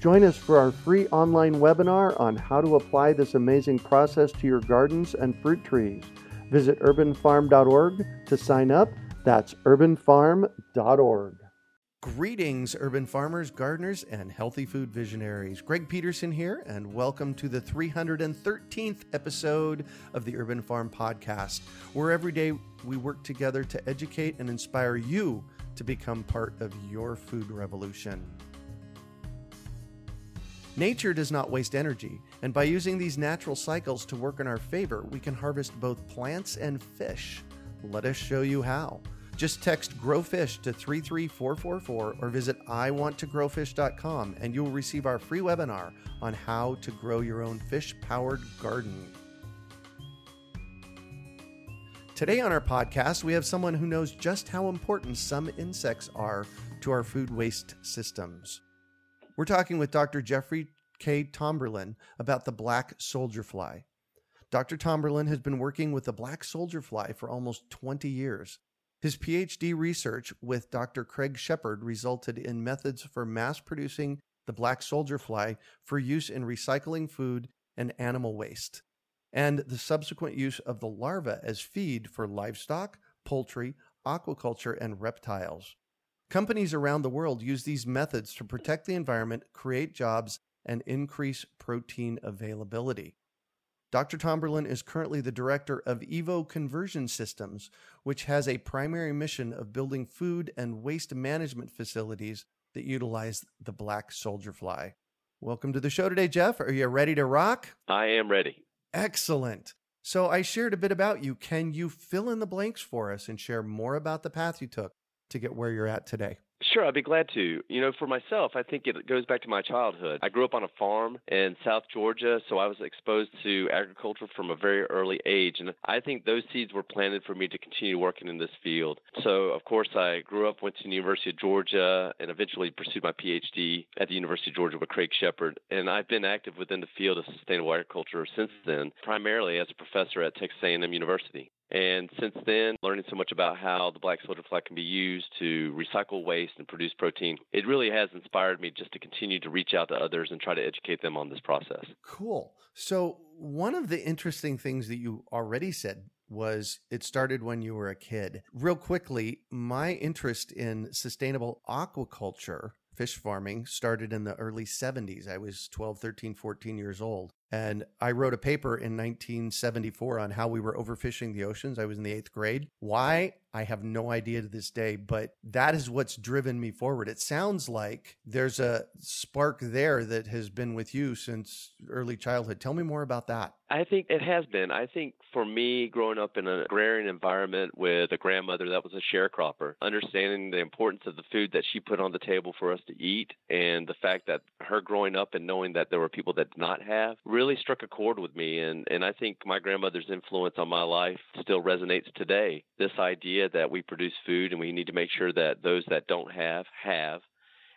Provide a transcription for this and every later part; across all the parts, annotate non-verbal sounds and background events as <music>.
Join us for our free online webinar on how to apply this amazing process to your gardens and fruit trees. Visit urbanfarm.org to sign up. That's urbanfarm.org. Greetings, urban farmers, gardeners, and healthy food visionaries. Greg Peterson here, and welcome to the 313th episode of the Urban Farm Podcast, where every day we work together to educate and inspire you to become part of your food revolution. Nature does not waste energy, and by using these natural cycles to work in our favor, we can harvest both plants and fish. Let us show you how. Just text Grow Fish to 33444 or visit iwanttogrowfish.com and you will receive our free webinar on how to grow your own fish powered garden. Today on our podcast, we have someone who knows just how important some insects are to our food waste systems. We're talking with Dr. Jeffrey K. Tomberlin about the black soldier fly. Dr. Tomberlin has been working with the black soldier fly for almost 20 years. His PhD research with Dr. Craig Sheppard resulted in methods for mass producing the black soldier fly for use in recycling food and animal waste, and the subsequent use of the larva as feed for livestock, poultry, aquaculture, and reptiles. Companies around the world use these methods to protect the environment, create jobs, and increase protein availability. Dr. Tomberlin is currently the director of Evo Conversion Systems, which has a primary mission of building food and waste management facilities that utilize the black soldier fly. Welcome to the show today, Jeff. Are you ready to rock? I am ready. Excellent. So, I shared a bit about you. Can you fill in the blanks for us and share more about the path you took to get where you're at today? Sure, I'd be glad to. You know, for myself, I think it goes back to my childhood. I grew up on a farm in South Georgia, so I was exposed to agriculture from a very early age. And I think those seeds were planted for me to continue working in this field. So, of course, I grew up, went to the University of Georgia, and eventually pursued my PhD at the University of Georgia with Craig Sheppard. And I've been active within the field of sustainable agriculture since then, primarily as a professor at Texas A&M University. And since then, learning so much about how the black soldier fly can be used to recycle waste and produce protein, it really has inspired me just to continue to reach out to others and try to educate them on this process. Cool. So, one of the interesting things that you already said was it started when you were a kid. Real quickly, my interest in sustainable aquaculture fish farming started in the early 70s. I was 12, 13, 14 years old. And I wrote a paper in 1974 on how we were overfishing the oceans. I was in the eighth grade. Why? I have no idea to this day, but that is what's driven me forward. It sounds like there's a spark there that has been with you since early childhood. Tell me more about that. I think it has been. I think for me, growing up in an agrarian environment with a grandmother that was a sharecropper, understanding the importance of the food that she put on the table for us to eat, and the fact that her growing up and knowing that there were people that did not have really struck a chord with me. And, and I think my grandmother's influence on my life still resonates today. This idea that we produce food and we need to make sure that those that don't have, have.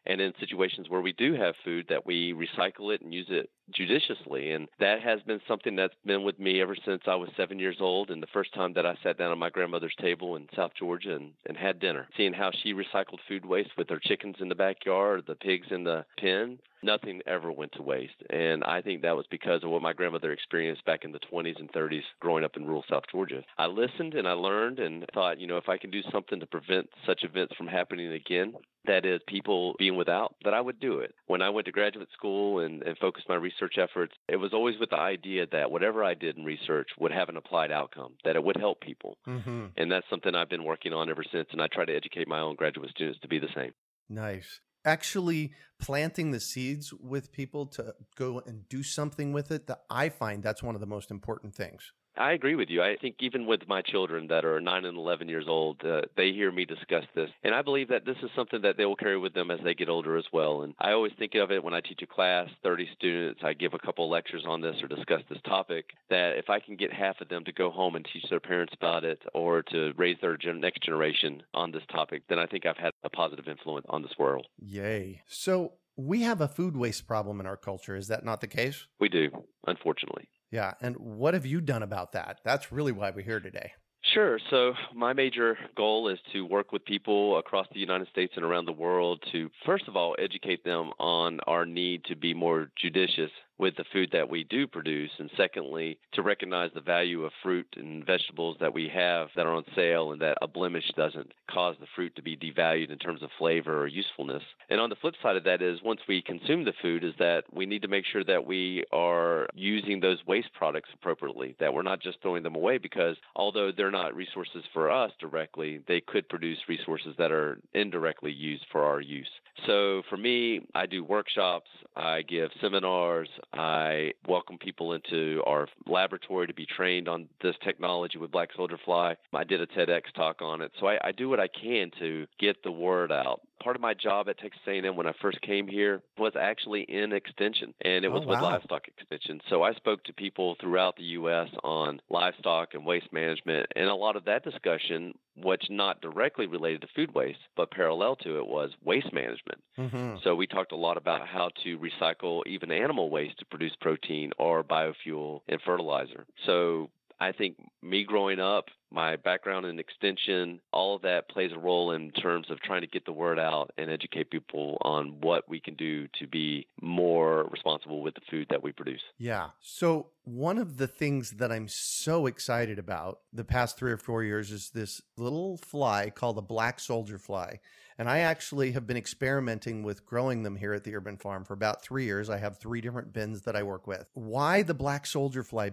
And in situations where we do have food, that we recycle it and use it judiciously. And that has been something that's been with me ever since I was seven years old. And the first time that I sat down at my grandmother's table in South Georgia and, and had dinner, seeing how she recycled food waste with her chickens in the backyard, the pigs in the pen, nothing ever went to waste. And I think that was because of what my grandmother experienced back in the 20s and 30s growing up in rural South Georgia. I listened and I learned and thought, you know, if I can do something to prevent such events from happening again, that is people being without, that I would do it. When I went to graduate school and, and focused my research efforts, it was always with the idea that whatever I did in research would have an applied outcome, that it would help people. Mm-hmm. And that's something I've been working on ever since. And I try to educate my own graduate students to be the same. Nice. Actually, planting the seeds with people to go and do something with it, that I find that's one of the most important things. I agree with you. I think even with my children that are 9 and 11 years old, uh, they hear me discuss this. And I believe that this is something that they will carry with them as they get older as well. And I always think of it when I teach a class, 30 students, I give a couple of lectures on this or discuss this topic, that if I can get half of them to go home and teach their parents about it or to raise their gen- next generation on this topic, then I think I've had a positive influence on this world. Yay. So we have a food waste problem in our culture. Is that not the case? We do, unfortunately. Yeah. And what have you done about that? That's really why we're here today. Sure. So, my major goal is to work with people across the United States and around the world to, first of all, educate them on our need to be more judicious with the food that we do produce, and secondly, to recognize the value of fruit and vegetables that we have that are on sale and that a blemish doesn't cause the fruit to be devalued in terms of flavor or usefulness. And on the flip side of that is once we consume the food is that we need to make sure that we are using those waste products appropriately, that we're not just throwing them away because although they're not resources for us directly, they could produce resources that are indirectly used for our use. So for me, I do workshops, I give seminars, I welcome people into our laboratory to be trained on this technology with Black Soldier Fly. I did a TEDx talk on it. So I, I do what I can to get the word out part of my job at Texas A&M when I first came here was actually in extension, and it was Oh, with livestock extension. So I spoke to people throughout the U.S. on livestock and waste management, and a lot of that discussion, which not directly related to food waste, but parallel to it, was waste management. Mm-hmm. So we talked a lot about how to recycle even animal waste to produce protein or biofuel and fertilizer. So I think me growing up, my background in extension, all of that plays a role in terms of trying to get the word out and educate people on what we can do to be more responsible with the food that we produce. Yeah. So, one of the things that I'm so excited about the past three or four years is this little fly called the black soldier fly. And I actually have been experimenting with growing them here at the urban farm for about three years. I have three different bins that I work with. Why the black soldier fly?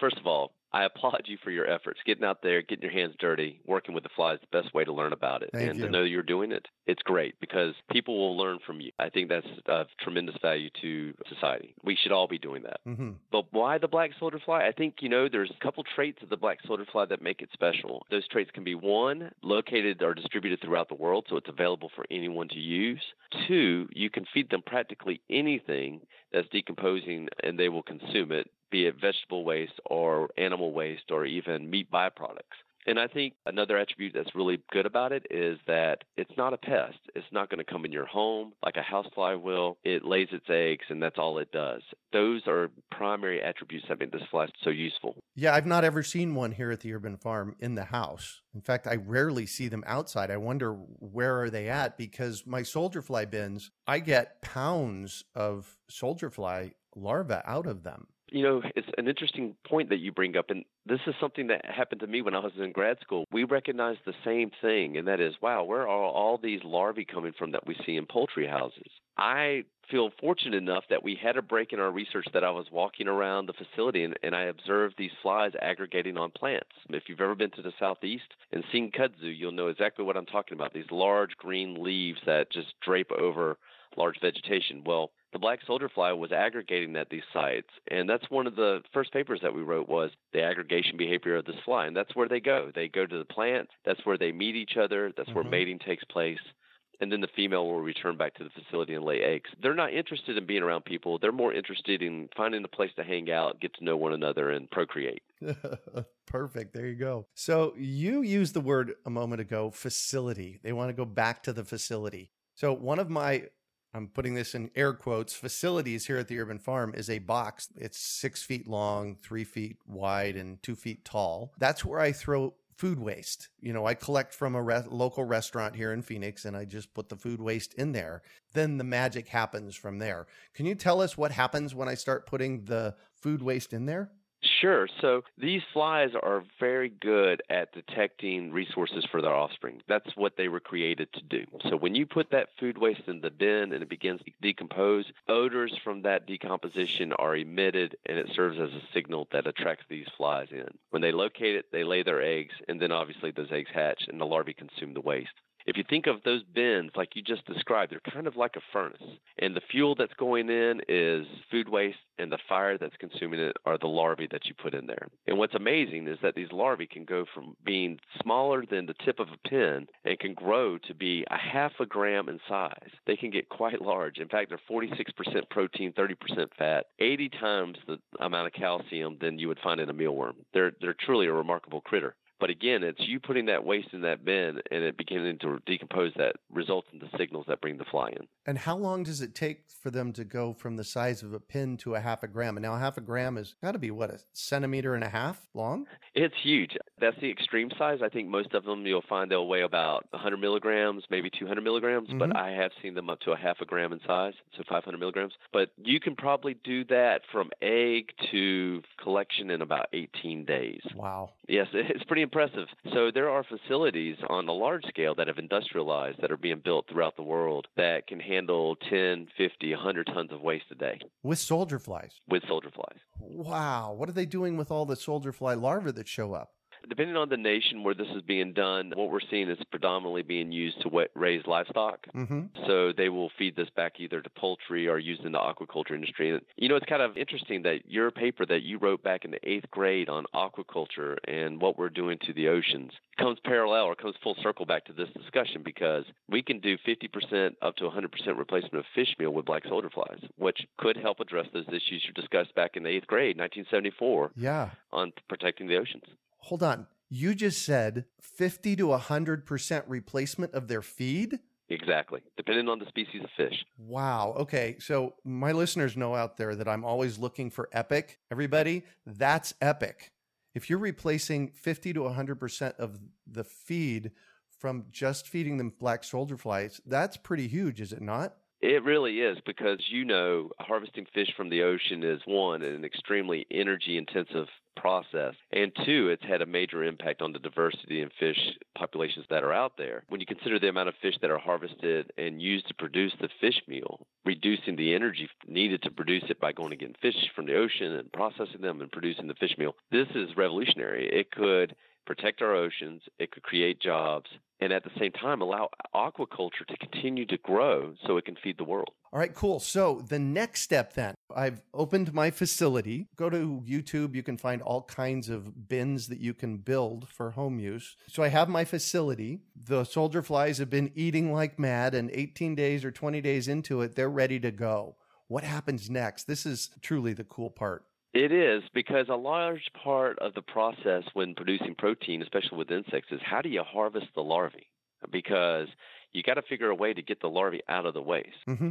First of all, I applaud you for your efforts. Getting out there, getting your hands dirty, working with the fly is the best way to learn about it. Thank and you. to know you're doing it, it's great because people will learn from you. I think that's of tremendous value to society. We should all be doing that. Mm-hmm. But why the black soldier fly? I think, you know, there's a couple traits of the black soldier fly that make it special. Those traits can be one, located or distributed throughout the world, so it's available for anyone to use. Two, you can feed them practically anything that's decomposing and they will consume it, be it vegetable waste or animal waste or even meat byproducts. And I think another attribute that's really good about it is that it's not a pest. It's not going to come in your home like a housefly will. It lays its eggs and that's all it does. Those are primary attributes that make this fly so useful. Yeah, I've not ever seen one here at the urban farm in the house. In fact, I rarely see them outside. I wonder where are they at because my soldier fly bins, I get pounds of soldier fly larvae out of them. You know, it's an interesting point that you bring up, and this is something that happened to me when I was in grad school. We recognized the same thing, and that is, wow, where are all these larvae coming from that we see in poultry houses? I feel fortunate enough that we had a break in our research that I was walking around the facility and, and I observed these flies aggregating on plants. If you've ever been to the southeast and seen kudzu, you'll know exactly what I'm talking about. These large green leaves that just drape over large vegetation. Well, the black soldier fly was aggregating at these sites, and that's one of the first papers that we wrote was the aggregation behavior of this fly, and that's where they go. They go to the plant. That's where they meet each other. That's where Mhm. mating takes place. And then the female will return back to the facility and lay eggs. They're not interested in being around people. They're more interested in finding a place to hang out, get to know one another, and procreate. <laughs> Perfect. There you go. So you used the word a moment ago, facility. They want to go back to the facility. So one of my I'm putting this in air quotes, facilities here at the urban farm is a box. It's six feet long, three feet wide, and two feet tall. That's where I throw food waste. You know, I collect from a re- local restaurant here in Phoenix and I just put the food waste in there. Then the magic happens from there. Can you tell us what happens when I start putting the food waste in there? Sure. So these flies are very good at detecting resources for their offspring. That's what they were created to do. So when you put that food waste in the bin and it begins to decompose, odors from that decomposition are emitted and it serves as a signal that attracts these flies in. When they locate it, they lay their eggs and then obviously those eggs hatch and the larvae consume the waste. If you think of those bins like you just described, they're kind of like a furnace. And the fuel that's going in is food waste, and the fire that's consuming it are the larvae that you put in there. And what's amazing is that these larvae can go from being smaller than the tip of a pin and can grow to be a half a gram in size. They can get quite large. In fact, they're 46% protein, 30% fat, 80 times the amount of calcium than you would find in a mealworm. They're they're truly a remarkable critter. But again, it's you putting that waste in that bin and it beginning to decompose that results in the signals that bring the fly in. And how long does it take for them to go from the size of a pin to a half a gram? And now half a gram is got to be what a centimeter and a half long. It's huge. That's the extreme size. I think most of them you'll find they'll weigh about 100 milligrams, maybe 200 milligrams. Mm-hmm. But I have seen them up to a half a gram in size, so 500 milligrams. But you can probably do that from egg to collection in about 18 days. Wow. Yes, it's pretty impressive. So there are facilities on a large scale that have industrialized that are being built throughout the world that can handle 10, 50, 100 tons of waste a day. With soldier flies? With soldier flies. Wow. What are they doing with all the soldier fly larvae that show up? Depending on the nation where this is being done, what we're seeing is predominantly being used to raise livestock. Mm-hmm. So they will feed this back either to poultry or used in the aquaculture industry. And, you know, it's kind of interesting that your paper that you wrote back in the eighth grade on aquaculture and what we're doing to the oceans comes parallel or comes full circle back to this discussion because we can do 50% up to 100% replacement of fish meal with black soldier flies, which could help address those issues you discussed back in the eighth grade, 1974, yeah. on protecting the oceans hold on. You just said 50 to 100% replacement of their feed? Exactly, depending on the species of fish. Wow. Okay. So, my listeners know out there that I'm always looking for epic. Everybody, that's epic. If you're replacing 50 to 100% of the feed from just feeding them black soldier flies, that's pretty huge, is it not? It really is because you know harvesting fish from the ocean is one an extremely energy intensive process and two it's had a major impact on the diversity in fish populations that are out there. When you consider the amount of fish that are harvested and used to produce the fish meal reducing the energy needed to produce it by going and getting fish from the ocean and processing them and producing the fish meal this is revolutionary. It could protect our oceans, it could create jobs, and at the same time allow aquaculture to continue to grow so it can feed the world. All right, cool. So the next step then, I've opened my facility. Go to YouTube, you can find all kinds of bins that you can build for home use. So I have my facility. The soldier flies have been eating like mad, and 18 days or 20 days into it, they're ready to go. What happens next? This is truly the cool part. It is because a large part of the process when producing protein, especially with insects, is how do you harvest the larvae? Because you got to figure a way to get the larvae out of the waste. Mm-hmm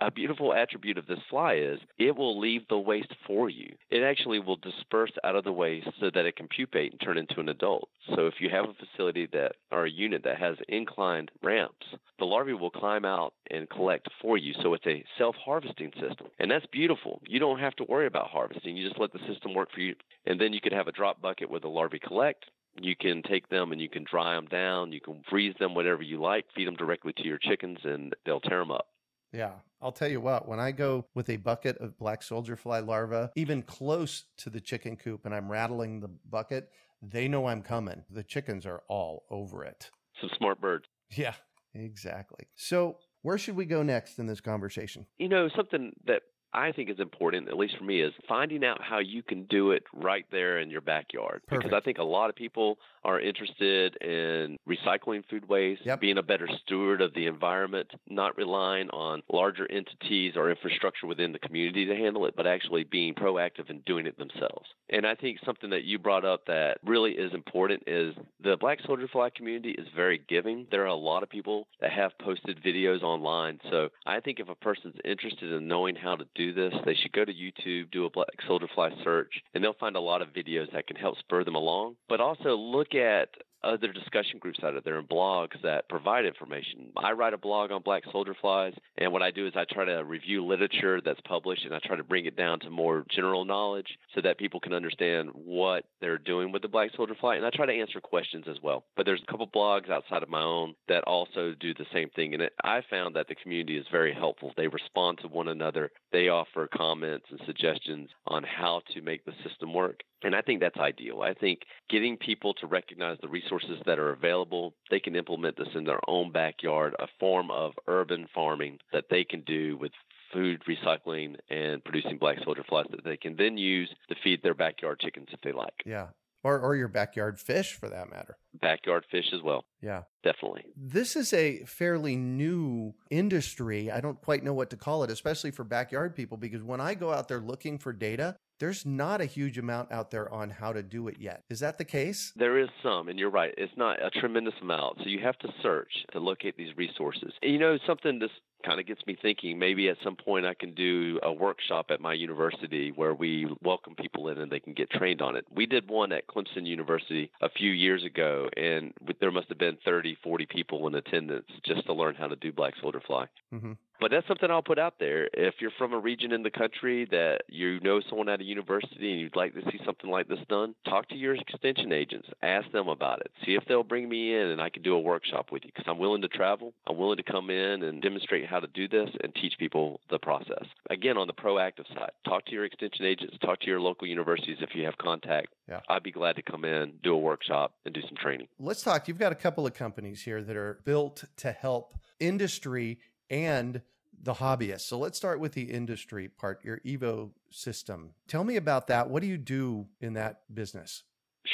a beautiful attribute of this fly is it will leave the waste for you. It actually will disperse out of the waste so that it can pupate and turn into an adult. So if you have a facility that or a unit that has inclined ramps, the larvae will climb out and collect for you. So it's a self-harvesting system. And that's beautiful. You don't have to worry about harvesting. You just let the system work for you. And then you could have a drop bucket where the larvae collect you can take them and you can dry them down. You can freeze them, whatever you like. Feed them directly to your chickens, and they'll tear them up. Yeah. I'll tell you what, when I go with a bucket of black soldier fly larvae, even close to the chicken coop, and I'm rattling the bucket, they know I'm coming. The chickens are all over it. Some smart birds. Yeah, exactly. So, where should we go next in this conversation? You know, something that I think is important, at least for me, is finding out how you can do it right there in your backyard. Perfect. Because I think a lot of people are interested in recycling food waste, yep. being a better steward of the environment, not relying on larger entities or infrastructure within the community to handle it, but actually being proactive and doing it themselves. And I think something that you brought up that really is important is the Black Soldier Fly community is very giving. There are a lot of people that have posted videos online. So I think if a person's interested in knowing how to do this, they should go to YouTube, do a black soldier fly search, and they'll find a lot of videos that can help spur them along. But also look at other discussion groups out there and blogs that provide information. I write a blog on black soldier flies, and what I do is I try to review literature that's published and I try to bring it down to more general knowledge so that people can understand what they're doing with the black soldier fly. And I try to answer questions as well. But there's a couple blogs outside of my own that also do the same thing. And it, I found that the community is very helpful. They respond to one another, they offer comments and suggestions on how to make the system work. And I think that's ideal. I think getting people to recognize the resources that are available, they can implement this in their own backyard, a form of urban farming that they can do with food recycling and producing black soldier flies that they can then use to feed their backyard chickens if they like. Yeah. Or, or your backyard fish for that matter. Backyard fish as well. Yeah. Definitely. This is a fairly new industry. I don't quite know what to call it, especially for backyard people, because when I go out there looking for data, there's not a huge amount out there on how to do it yet. Is that the case? There is some, and you're right. It's not a tremendous amount. So you have to search to locate these resources. And you know, something this kind of gets me thinking maybe at some point I can do a workshop at my university where we welcome people in and they can get trained on it. We did one at Clemson University a few years ago, and there must have been 30, 40 people in attendance just to learn how to do black soldier fly. Mm-hmm. But that's something I'll put out there. If you're from a region in the country that you know someone at a university and you'd like to see something like this done, talk to your extension agents. Ask them about it. See if they'll bring me in and I can do a workshop with you because I'm willing to travel. I'm willing to come in and demonstrate how to do this and teach people the process. Again, on the proactive side, talk to your extension agents, talk to your local universities if you have contact. Yeah. I'd be glad to come in, do a workshop, and do some training. Let's talk. You've got a couple of companies here that are built to help industry and the hobbyists. So let's start with the industry part, your Evo system. Tell me about that. What do you do in that business?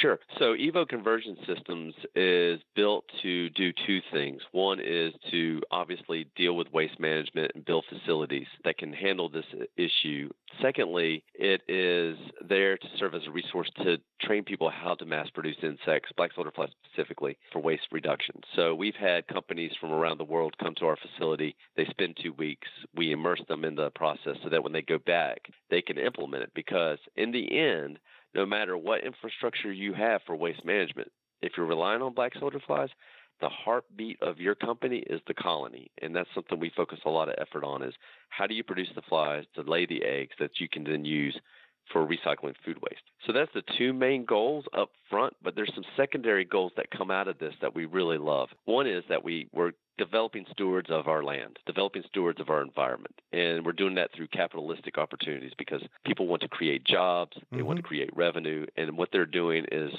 Sure. So Evo Conversion Systems is built to do two things. One is to obviously deal with waste management and build facilities that can handle this issue. Secondly, it is there to serve as a resource to train people how to mass produce insects, black soldier flies specifically, for waste reduction. So we've had companies from around the world come to our facility. They spend two weeks. We immerse them in the process so that when they go back, they can implement it because in the end, no matter what infrastructure you have for waste management, if you're relying on black soldier flies, the heartbeat of your company is the colony. And that's something we focus a lot of effort on is how do you produce the flies to lay the eggs that you can then use for recycling food waste so that's the two main goals up front but there's some secondary goals that come out of this that we really love one is that we we're developing stewards of our land developing stewards of our environment and we're doing that through capitalistic opportunities because people want to create jobs they mm-hmm. want to create revenue and what they're doing is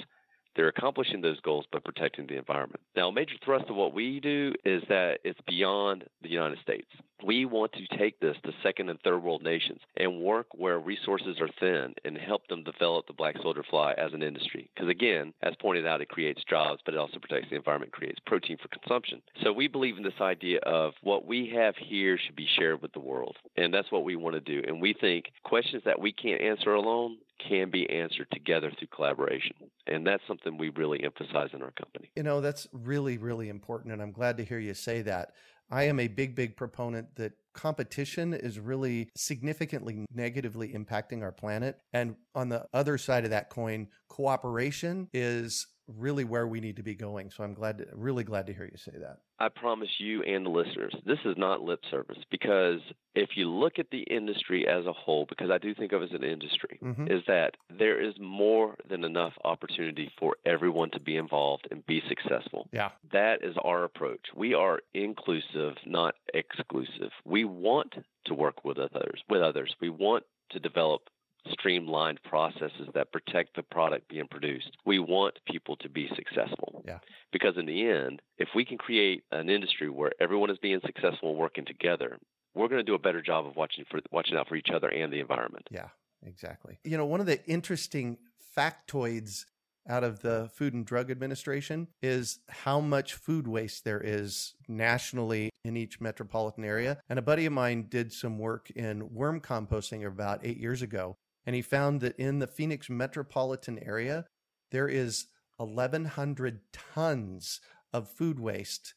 they're accomplishing those goals by protecting the environment. Now, a major thrust of what we do is that it's beyond the United States. We want to take this to second and third world nations and work where resources are thin and help them develop the black soldier fly as an industry. Because again, as pointed out, it creates jobs, but it also protects the environment, creates protein for consumption. So we believe in this idea of what we have here should be shared with the world. And that's what we want to do. And we think questions that we can't answer alone, can be answered together through collaboration. And that's something we really emphasize in our company. You know, that's really, really important. And I'm glad to hear you say that. I am a big, big proponent that competition is really significantly negatively impacting our planet. And on the other side of that coin, cooperation is really where we need to be going. So I'm glad, to, really glad to hear you say that. I promise you and the listeners, this is not lip service because if you look at the industry as a whole, because I do think of it as an industry, mm-hmm. is that there is more than enough opportunity for everyone to be involved and be successful. Yeah. That is our approach. We are inclusive, not exclusive. We want to work with others, with others. We want to develop streamlined processes that protect the product being produced. We want people to be successful. Yeah. Because in the end, if we can create an industry where everyone is being successful and working together, we're going to do a better job of watching for watching out for each other and the environment. Yeah, exactly. You know, one of the interesting factoids out of the Food and Drug Administration is how much food waste there is nationally in each metropolitan area. And a buddy of mine did some work in worm composting about eight years ago and he found that in the Phoenix metropolitan area, there is 1,100 tons of food waste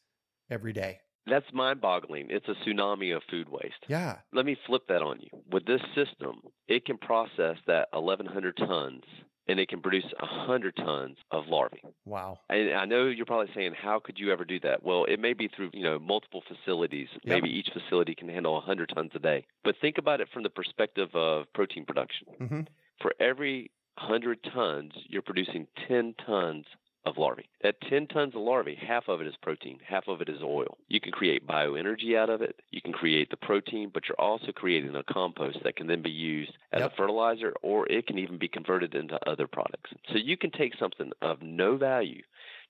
every day. That's mind boggling. It's a tsunami of food waste. Yeah. Let me flip that on you. With this system, it can process that 1,100 tons and it can produce 100 tons of larvae. Wow. And I know you're probably saying, how could you ever do that? Well, it may be through, you know, multiple facilities. Yep. Maybe each facility can handle 100 tons a day. But think about it from the perspective of protein production. Mm-hmm. For every 100 tons, you're producing 10 tons of larvae. At 10 tons of larvae, half of it is protein, half of it is oil. You can create bioenergy out of it. You can create the protein, but you're also creating a compost that can then be used as yep. a fertilizer or it can even be converted into other products. So you can take something of no value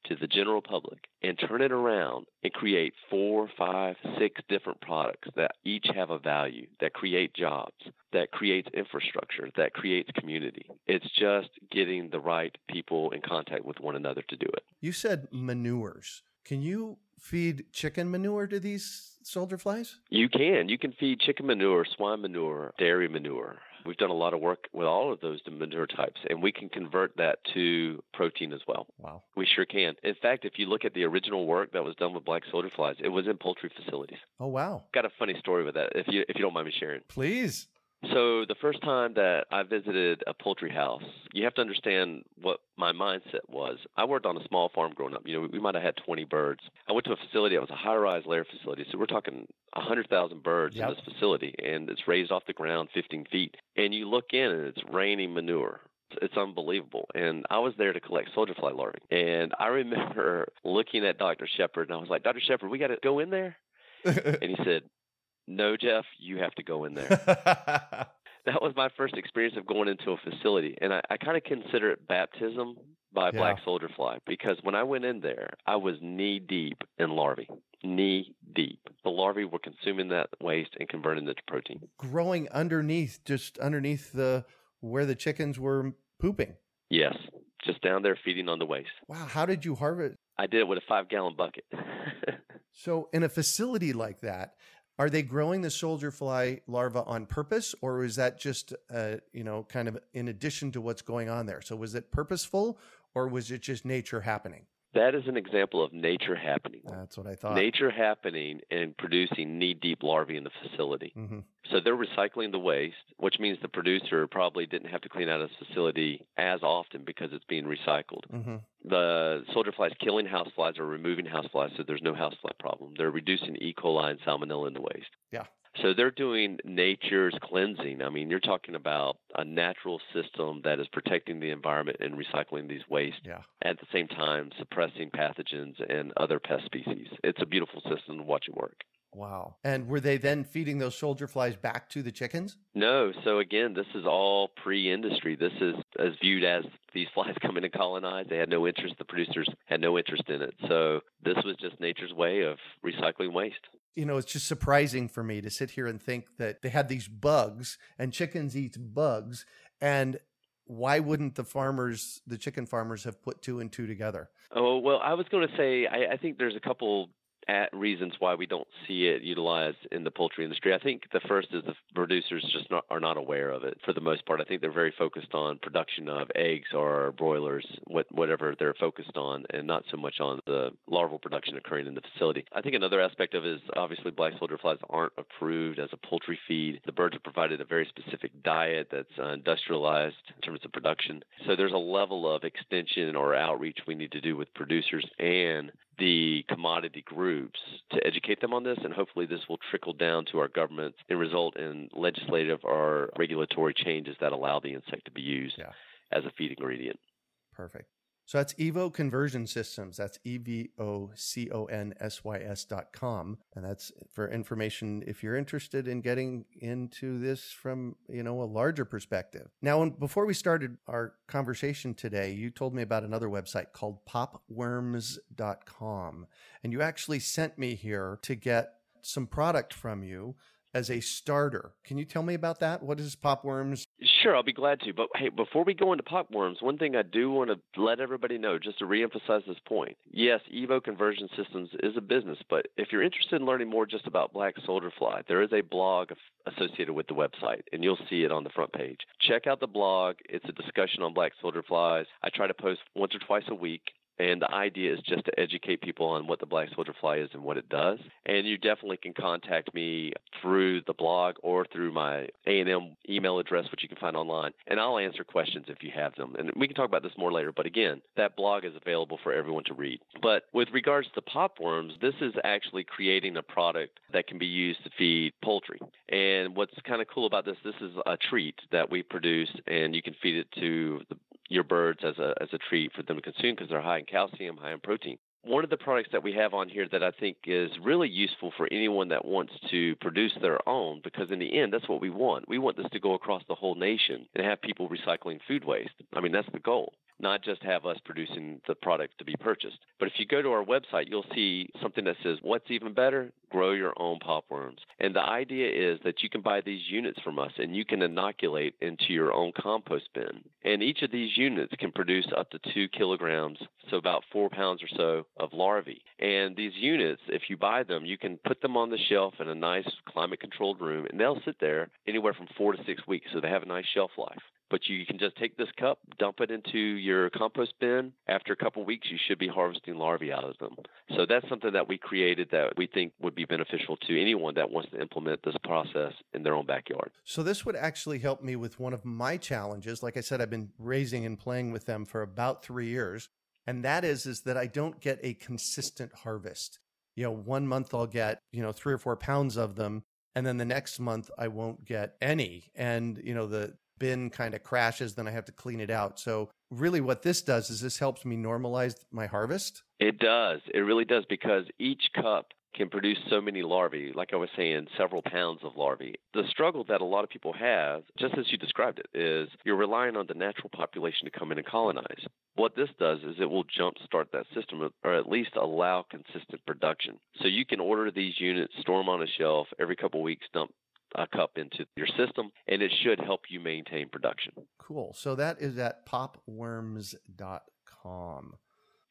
to the general public and turn it around and create four, five, six different products that each have a value, that create jobs, that creates infrastructure, that creates community. It's just getting the right people in contact with one another to do it. You said manures. Can you feed chicken manure to these soldier flies? You can. You can feed chicken manure, swine manure, dairy manure. We've done a lot of work with all of those manure types, and we can convert that to protein as well. Wow. We sure can. In fact, if you look at the original work that was done with black soldier flies, it was in poultry facilities. Oh, wow. Got a funny story with that, if you if you don't mind me sharing. Please. So the first time that I visited a poultry house, you have to understand what my mindset was. I worked on a small farm growing up. You know, we might have had 20 birds. I went to a facility. It was a high-rise layer facility. So we're talking 100,000 birds yep. in this facility, and it's raised off the ground 15 feet. And you look in, and it's raining manure. It's unbelievable. And I was there to collect soldier fly larvae. And I <laughs> remember looking at Dr. Sheppard, and I was like, Dr. Sheppard, we got to go in there. <laughs> and he said, no, Jeff, you have to go in there. <laughs> that was my first experience of going into a facility. And I, I kind of consider it baptism by yeah. black soldier fly because when I went in there, I was knee deep in larvae. Knee deep. The larvae were consuming that waste and converting it to protein. Growing underneath, just underneath the where the chickens were pooping. Yes, just down there feeding on the waste. Wow, how did you harvest? I did it with a five gallon bucket. <laughs> so, in a facility like that, are they growing the soldier fly larva on purpose, or is that just, uh, you know, kind of in addition to what's going on there? So was it purposeful, or was it just nature happening? That is an example of nature happening. That's what I thought. Nature happening and producing knee deep larvae in the facility. Mm-hmm. So they're recycling the waste, which means the producer probably didn't have to clean out his facility as often because it's being recycled. Mm-hmm. The soldier flies killing houseflies or removing houseflies, so there's no housefly problem. They're reducing E. coli and salmonella in the waste. Yeah. So they're doing nature's cleansing. I mean, you're talking about a natural system that is protecting the environment and recycling these wastes yeah. at the same time suppressing pathogens and other pest species. It's a beautiful system to watch it work. Wow. And were they then feeding those soldier flies back to the chickens? No. So again, this is all pre-industry. This is as viewed as these flies <laughs> come in and colonize. They had no interest. The producers had no interest in it. So this was just nature's way of recycling waste. You know, it's just surprising for me to sit here and think that they had these bugs and chickens eat bugs and why wouldn't the farmers, the chicken farmers, have put two and two together? Oh well, I was going to say I, I think there's a couple at reasons why we don't see it utilized in the poultry industry. I think the first is the producers just not, are not aware of it for the most part. I think they're very focused on production of eggs or broilers, what, whatever they're focused on, and not so much on the larval production occurring in the facility. I think another aspect of it is obviously black soldier flies aren't approved as a poultry feed. The birds are provided a very specific diet that's uh, industrialized in terms of production. So there's a level of extension or outreach we need to do with producers and the commodity groups to educate them on this, and hopefully this will trickle down to our governments and result in legislative or regulatory changes that allow the insect to be used yeah. as a feed ingredient. Perfect. So that's Evo Conversion Systems. That's E V O C O N S Y S dot com. And that's for information if you're interested in getting into this from, you know, a larger perspective. Now, before we started our conversation today, you told me about another website called popworms.com. And you actually sent me here to get some product from you as a starter. Can you tell me about that? What is Popworms? Sure, I'll be glad to. But hey, before we go into Popworms, one thing I do want to let everybody know, just to reemphasize this point. Yes, Evo Conversion Systems is a business, but if you're interested in learning more just about black soldier fly, there is a blog associated with the website, and you'll see it on the front page. Check out the blog. It's a discussion on black soldier flies. I try to post once or twice a week. And the idea is just to educate people on what the black soldier fly is and what it does. And you definitely can contact me through the blog or through my A&M email address, which you can find online. And I'll answer questions if you have them. And we can talk about this more later. But again, that blog is available for everyone to read. But with regards to popworms, this is actually creating a product that can be used to feed poultry. And what's kind of cool about this, this is a treat that we produce, and you can feed it to the your birds as a as a treat for them to consume because they're high in calcium, high in protein. One of the products that we have on here that I think is really useful for anyone that wants to produce their own, because in the end, that's what we want. We want this to go across the whole nation and have people recycling food waste. I mean, that's the goal not just have us producing the product to be purchased. But if you go to our website, you'll see something that says, What's even better? Grow your own popworms. And the idea is that you can buy these units from us and you can inoculate into your own compost bin. And each of these units can produce up to two kilograms, so about four pounds or so of larvae. And these units, if you buy them, you can put them on the shelf in a nice climate controlled room and they'll sit there anywhere from four to six weeks. So they have a nice shelf life but you can just take this cup, dump it into your compost bin. After a couple weeks, you should be harvesting larvae out of them. So that's something that we created that we think would be beneficial to anyone that wants to implement this process in their own backyard. So this would actually help me with one of my challenges. Like I said, I've been raising and playing with them for about three years. And that is, is that I don't get a consistent harvest. You know, one month I'll get, you know, three or four pounds of them and then the next month I won't get any. And you know the bin kind of crashes, then I have to clean it out. So really what this does is this helps me normalize my harvest. It does. It really does because each cup can produce so many larvae, like I was saying, several pounds of larvae. The struggle that a lot of people have, just as you described it, is you're relying on the natural population to come in and colonize. What this does is it will jumpstart that system or at least allow consistent production. So you can order these units, store them on a shelf, every couple of weeks dump a cup into your system, and it should help you maintain production. Cool. So that is at popworms.com.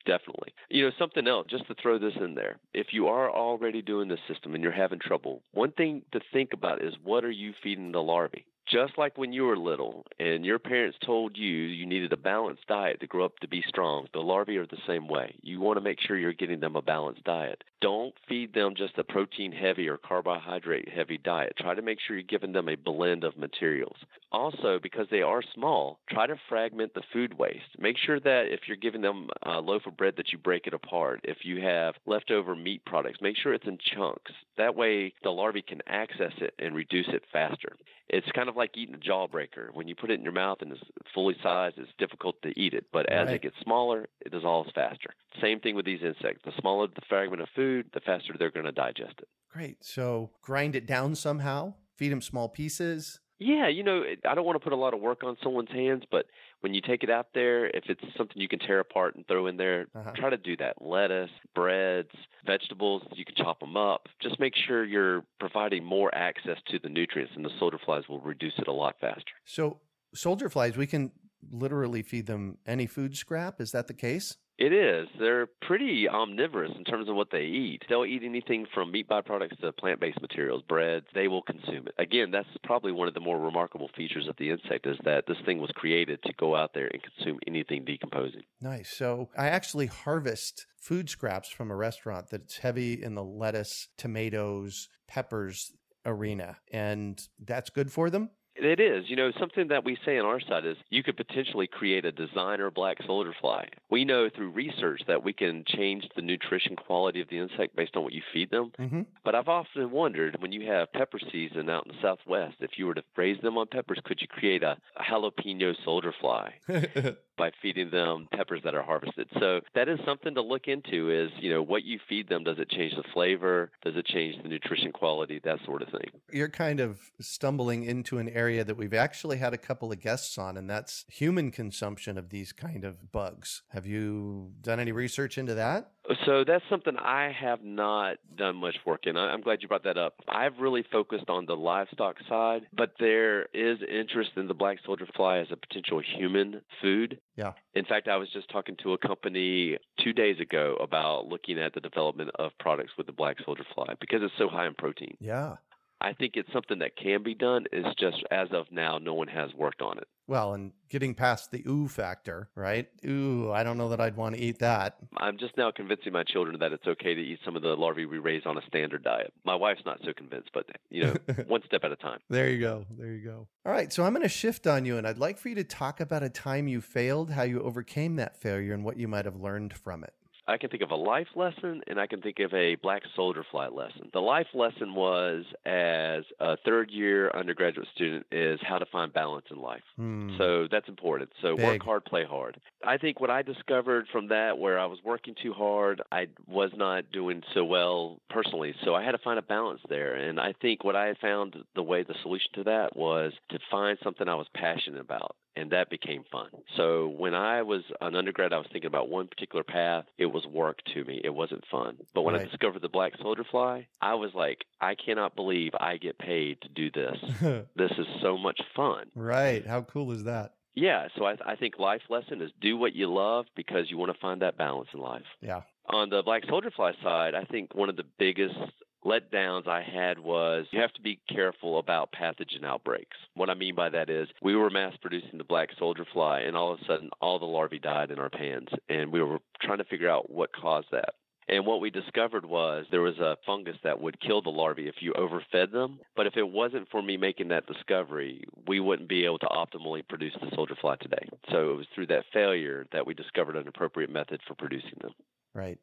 Definitely. You know, something else, just to throw this in there. If you are already doing this system and you're having trouble, one thing to think about is what are you feeding the larvae? Just like when you were little and your parents told you you needed a balanced diet to grow up to be strong, the larvae are the same way. You want to make sure you're getting them a balanced diet. Don't feed them just a protein heavy or carbohydrate heavy diet. Try to make sure you're giving them a blend of materials. Also, because they are small, try to fragment the food waste. Make sure that if you're giving them a loaf of bread that you break it apart. If you have leftover meat products, make sure it's in chunks. That way the larvae can access it and reduce it faster. It's kind of like eating a jawbreaker. When you put it in your mouth and it's fully sized, it's difficult to eat it. But as right. it gets smaller, it dissolves faster. Same thing with these insects. The smaller the fragment of food, the faster they're going to digest it. Great. So grind it down somehow, feed them small pieces. Yeah, you know, I don't want to put a lot of work on someone's hands, but when you take it out there, if it's something you can tear apart and throw in there, uh-huh. try to do that. Lettuce, breads, vegetables, you can chop them up. Just make sure you're providing more access to the nutrients, and the soldier flies will reduce it a lot faster. So, soldier flies, we can literally feed them any food scrap. Is that the case? It is. They're pretty omnivorous in terms of what they eat. They'll eat anything from meat byproducts to plant based materials, bread. They will consume it. Again, that's probably one of the more remarkable features of the insect is that this thing was created to go out there and consume anything decomposing. Nice. So I actually harvest food scraps from a restaurant that's heavy in the lettuce, tomatoes, peppers arena, and that's good for them. It is. You know, something that we say on our side is you could potentially create a designer black soldier fly. We know through research that we can change the nutrition quality of the insect based on what you feed them. Mm-hmm. But I've often wondered when you have pepper season out in the Southwest, if you were to raise them on peppers, could you create a, a jalapeno soldier fly? <laughs> by feeding them peppers that are harvested. So that is something to look into is, you know, what you feed them, does it change the flavor? Does it change the nutrition quality? That sort of thing. You're kind of stumbling into an area that we've actually had a couple of guests on, and that's human consumption of these kind of bugs. Have you done any research into that? Uh, So that's something I have not done much work in. I'm glad you brought that up. I've really focused on the livestock side, but there is interest in the black soldier fly as a potential human food. Yeah. In fact, I was just talking to a company two days ago about looking at the development of products with the black soldier fly because it's so high in protein. Yeah. I think it's something that can be done. It's just as of now, no one has worked on it. Well, and getting past the ooh factor, right? Ooh, I don't know that I'd want to eat that. I'm just now convincing my children that it's okay to eat some of the larvae we raise on a standard diet. My wife's not so convinced, but you know, <laughs> one step at a time. There you go. There you go. All right, so I'm going to shift on you, and I'd like for you to talk about a time you failed, how you overcame that failure, and what you might have learned from it. I can think of a life lesson and I can think of a black soldier fly lesson. The life lesson was as a third year undergraduate student is how to find balance in life. Hmm. So that's important. So Big. work hard, play hard. I think what I discovered from that where I was working too hard, I was not doing so well personally. So I had to find a balance there. And I think what I found the way the solution to that was to find something I was passionate about and that became fun. So when I was an undergrad, I was thinking about one particular path. It was work to me. It wasn't fun. But when Right. I discovered the black soldier fly, I was like, I cannot believe I get paid to do this. <laughs> this is so much fun. right. How cool is that? Yeah, so I, I think life lesson is do what you love because you want to find that balance in life. Yeah. On the black soldier fly side, I think one of the biggest letdowns I had was you have to be careful about pathogen outbreaks. What I mean by that is we were mass producing the black soldier fly, and all of a sudden all the larvae died in our pans, and we were trying to figure out what caused that. And what we discovered was there was a fungus that would kill the larvae if you overfed them. But if it wasn't for me making that discovery, we wouldn't be able to optimally produce the soldier fly today. So it was through that failure that we discovered an appropriate method for producing them. Right.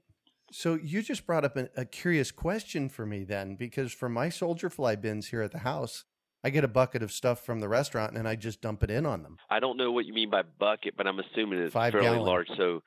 So you just brought up a, a curious question for me then, because for my soldier fly bins here at the house, I get a bucket of stuff from the restaurant and I just dump it in on them. I don't know what you mean by bucket, but I'm assuming it's Five fairly gallon. large. So,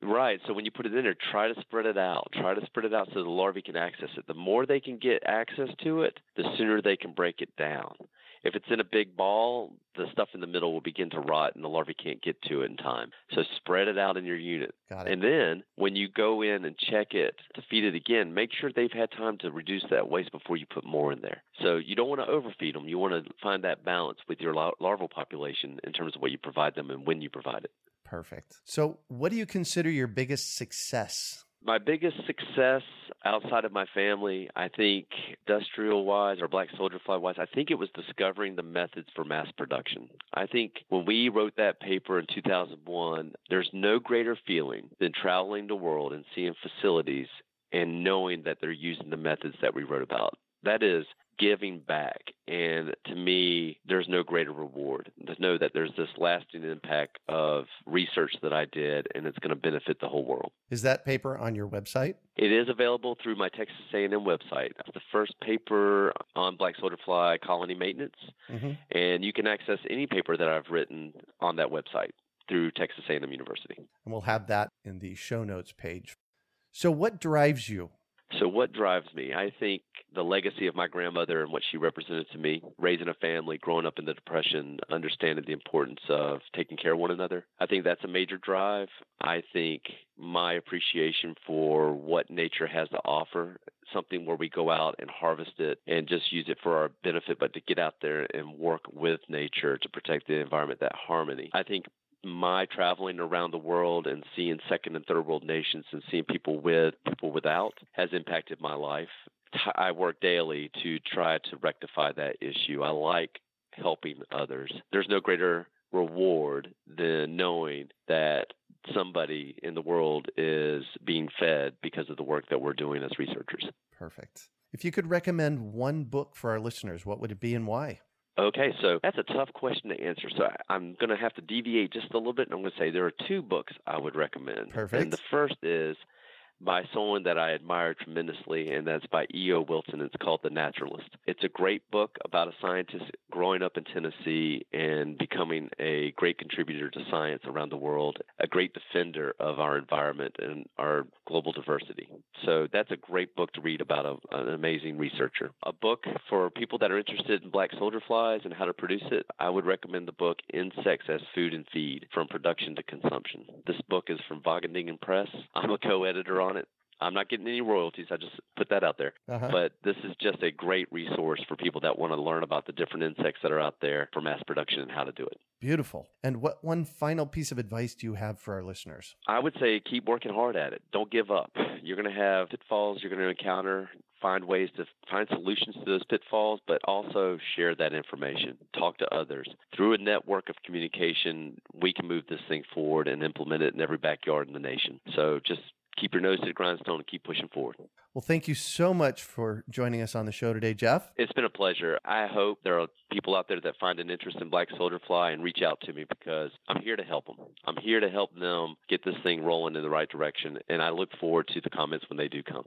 right. So when you put it in there, try to spread it out. Try to spread it out so the larvae can access it. The more they can get access to it, the sooner they can break it down. If it's in a big ball, the stuff in the middle will begin to rot and the larvae can't get to it in time. So spread it out in your unit. Got it. And then when you go in and check it to feed it again, make sure they've had time to reduce that waste before you put more in there. So you don't want to overfeed them. You want to find that balance with your lar- larval population in terms of what you provide them and when you provide it. Perfect. So, what do you consider your biggest success? My biggest success outside of my family, I think industrial wise or black soldier fly wise, I think it was discovering the methods for mass production. I think when we wrote that paper in 2001, there's no greater feeling than traveling the world and seeing facilities and knowing that they're using the methods that we wrote about. That is giving back. And to me, there's no greater reward to know that there's this lasting impact of research that I did and it's going to benefit the whole world. Is that paper on your website? It is available through my Texas A&M website. It's the first paper on black soldier fly colony maintenance, Mm-hmm. and you can access any paper that I've written on that website through Texas A&M University. And we'll have that in the show notes page. So, what drives you? So, what drives me? I think the legacy of my grandmother and what she represented to me, raising a family, growing up in the Depression, understanding the importance of taking care of one another. I think that's a major drive. I think my appreciation for what nature has to offer, something where we go out and harvest it and just use it for our benefit, but to get out there and work with nature to protect the environment, that harmony. I think my traveling around the world and seeing second and third world nations and seeing people with, people without, has impacted my life. I work daily to try to rectify that issue. I like helping others. There's no greater reward than knowing that somebody in the world is being fed because of the work that we're doing as researchers. Perfect. If you could recommend one book for our listeners, what would it be and why? Okay, so that's a tough question to answer. So I- I'm going to have to deviate just a little bit, and I'm going to say there are two books I would recommend. Perfect. And the first is by someone that I admire tremendously, and that's by E.O. Wilson. It's called The Naturalist. It's a great book about a scientist growing up in Tennessee and becoming a great contributor to science around the world, a great defender of our environment and our global diversity. So that's a great book to read about a, an amazing researcher. A book for people that are interested in black soldier flies and how to produce it, I would recommend the book Insects as Food and Feed From Production to Consumption. This book is from Wageningen Press. I'm a co editor on it. I'm not getting any royalties. I just put that out there. Uh-huh. But this is just a great resource for people that want to learn about the different insects that are out there for mass production and how to do it. Beautiful. And what one final piece of advice do you have for our listeners? I would say keep working hard at it. Don't give up. You're going to have pitfalls you're going to encounter. Find ways to find solutions to those pitfalls, but also share that information. Talk to others. Through a network of communication, we can move this thing forward and implement it in every backyard in the nation. So just keep your nose to the grindstone and keep pushing forward. Well, thank you so much for joining us on the show today, Jeff. It's been a pleasure. I hope there are people out there that find an interest in black soldier fly and reach out to me because I'm here to help them. I'm here to help them get this thing rolling in the right direction, and I look forward to the comments when they do come.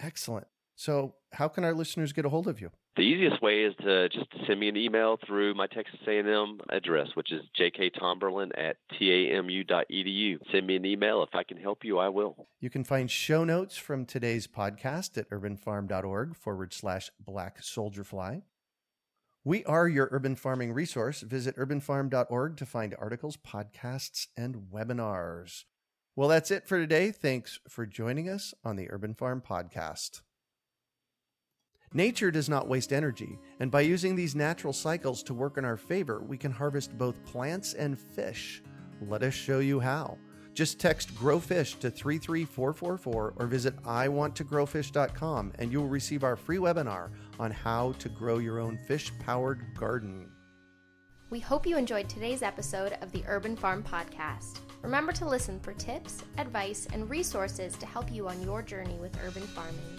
Excellent. So, how can our listeners get a hold of you? The easiest way is to just send me an email through my Texas A&M address, which is jktomberlin at tamu.edu. Send me an email. If I can help you, I will. You can find show notes from today's podcast at urbanfarm.org forward slash black soldier fly. We are your urban farming resource. Visit urbanfarm.org to find articles, podcasts, and webinars. Well, that's it for today. Thanks for joining us on the Urban Farm Podcast. Nature does not waste energy, and by using these natural cycles to work in our favor, we can harvest both plants and fish. Let us show you how. Just text Grow Fish to 33444 or visit iwanttogrowfish.com and you will receive our free webinar on how to grow your own fish powered garden. We hope you enjoyed today's episode of the Urban Farm Podcast. Remember to listen for tips, advice, and resources to help you on your journey with urban farming.